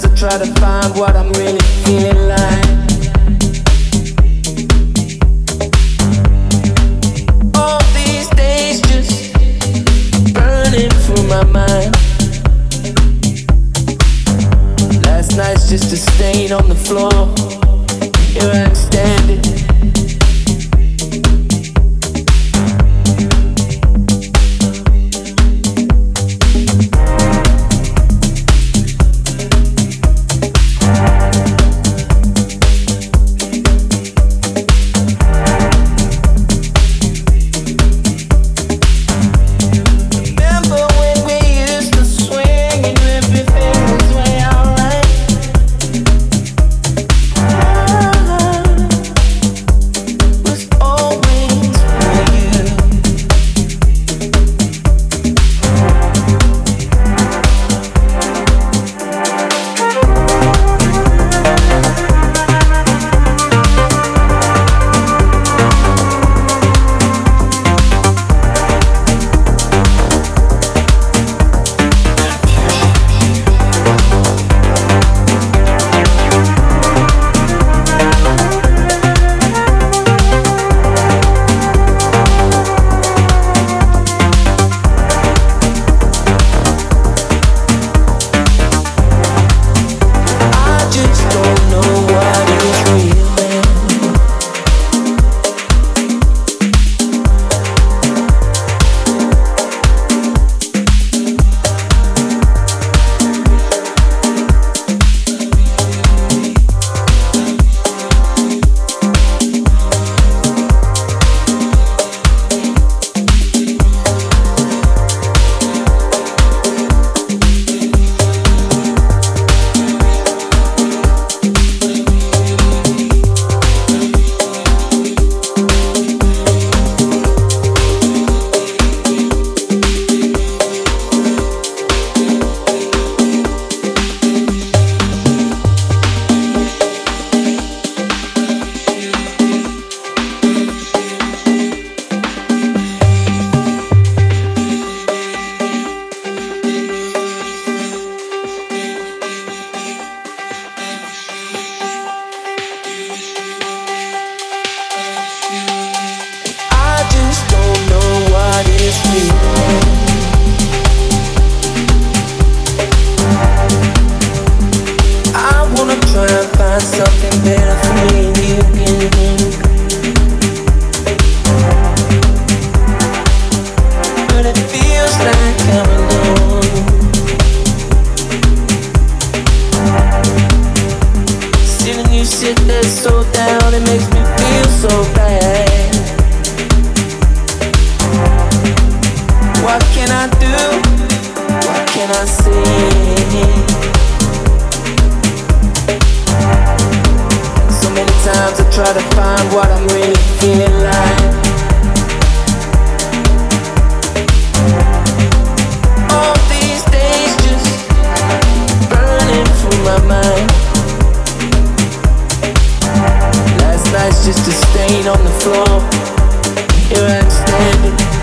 sometimes I try to find what I'm really feeling like. All these days just burning through my mind. Last night's just a stain on the floor. Here I am you understand it.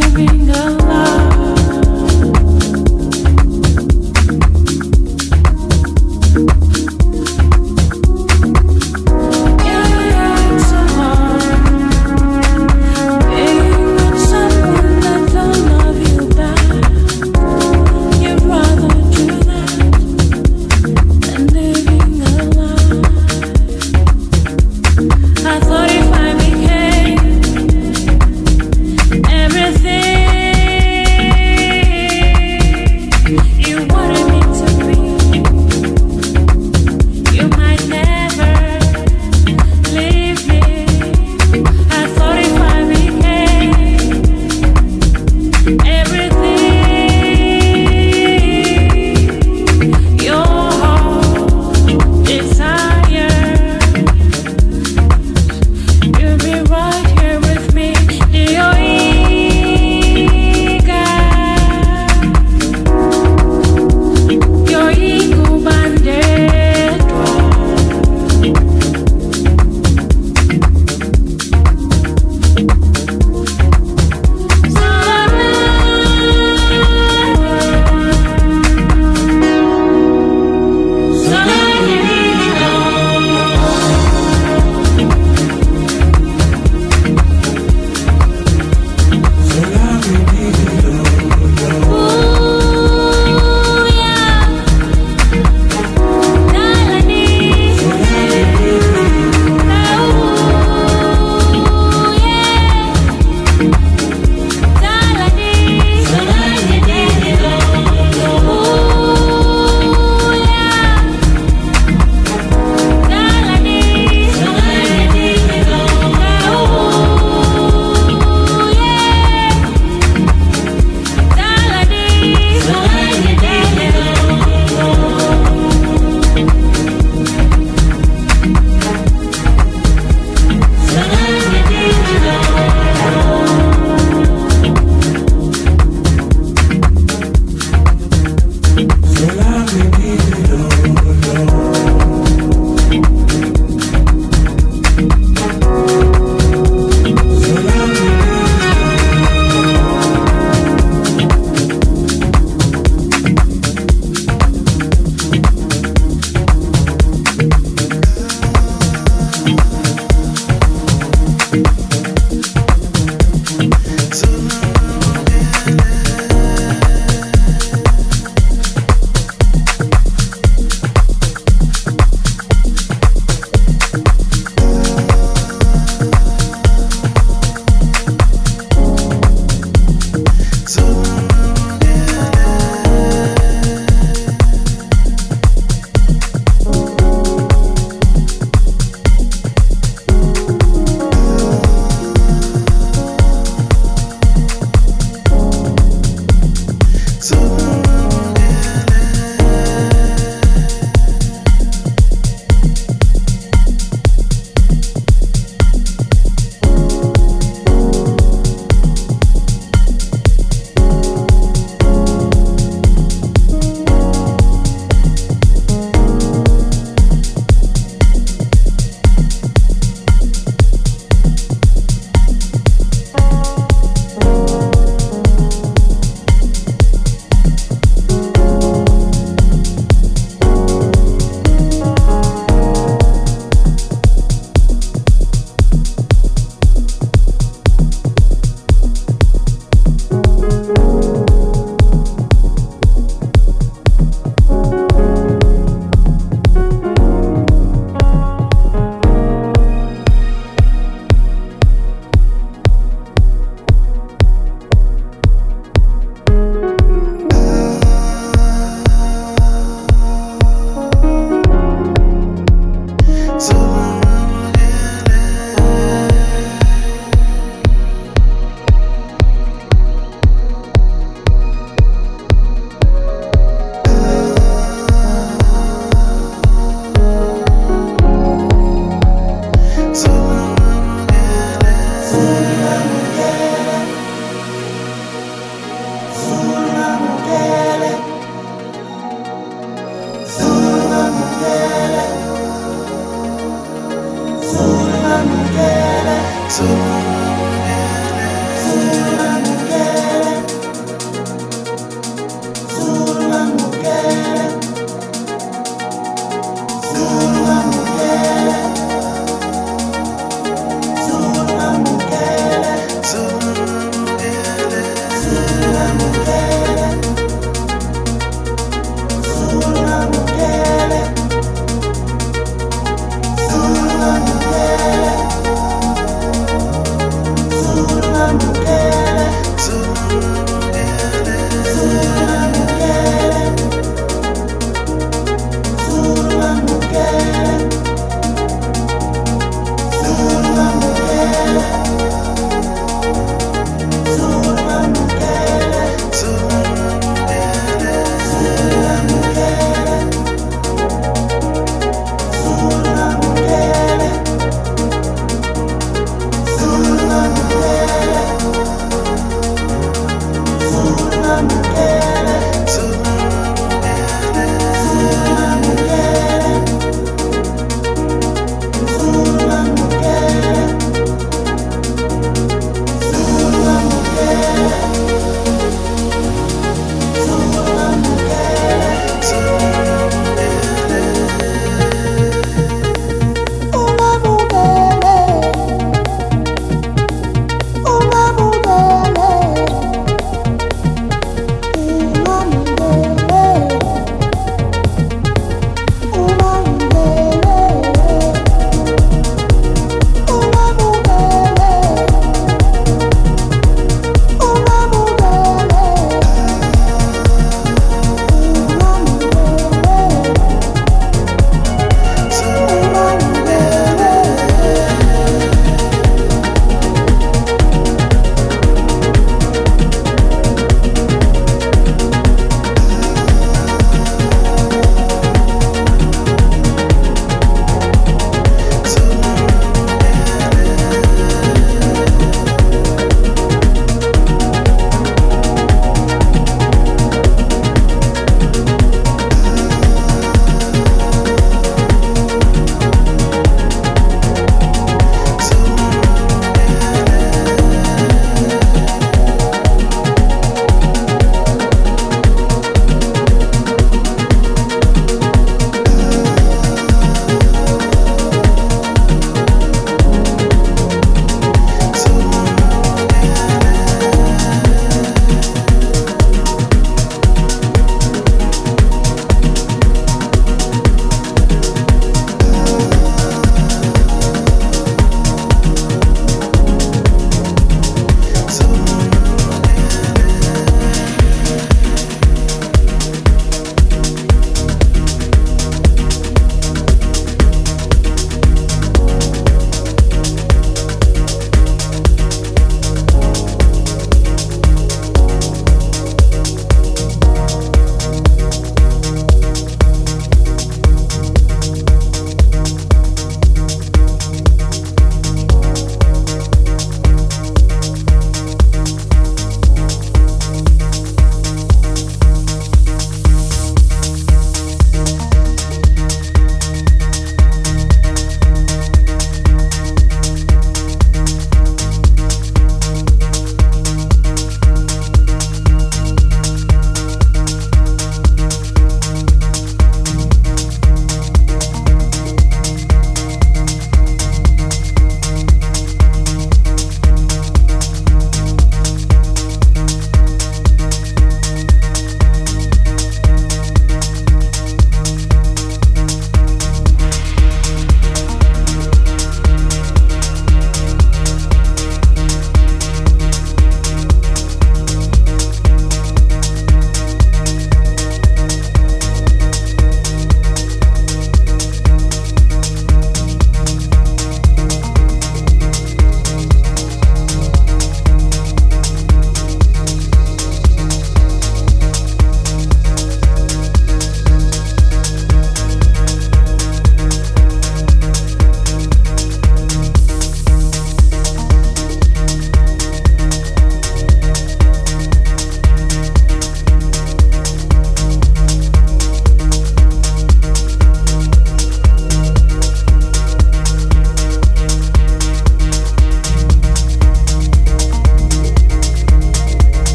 baby.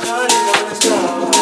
calling on this stars.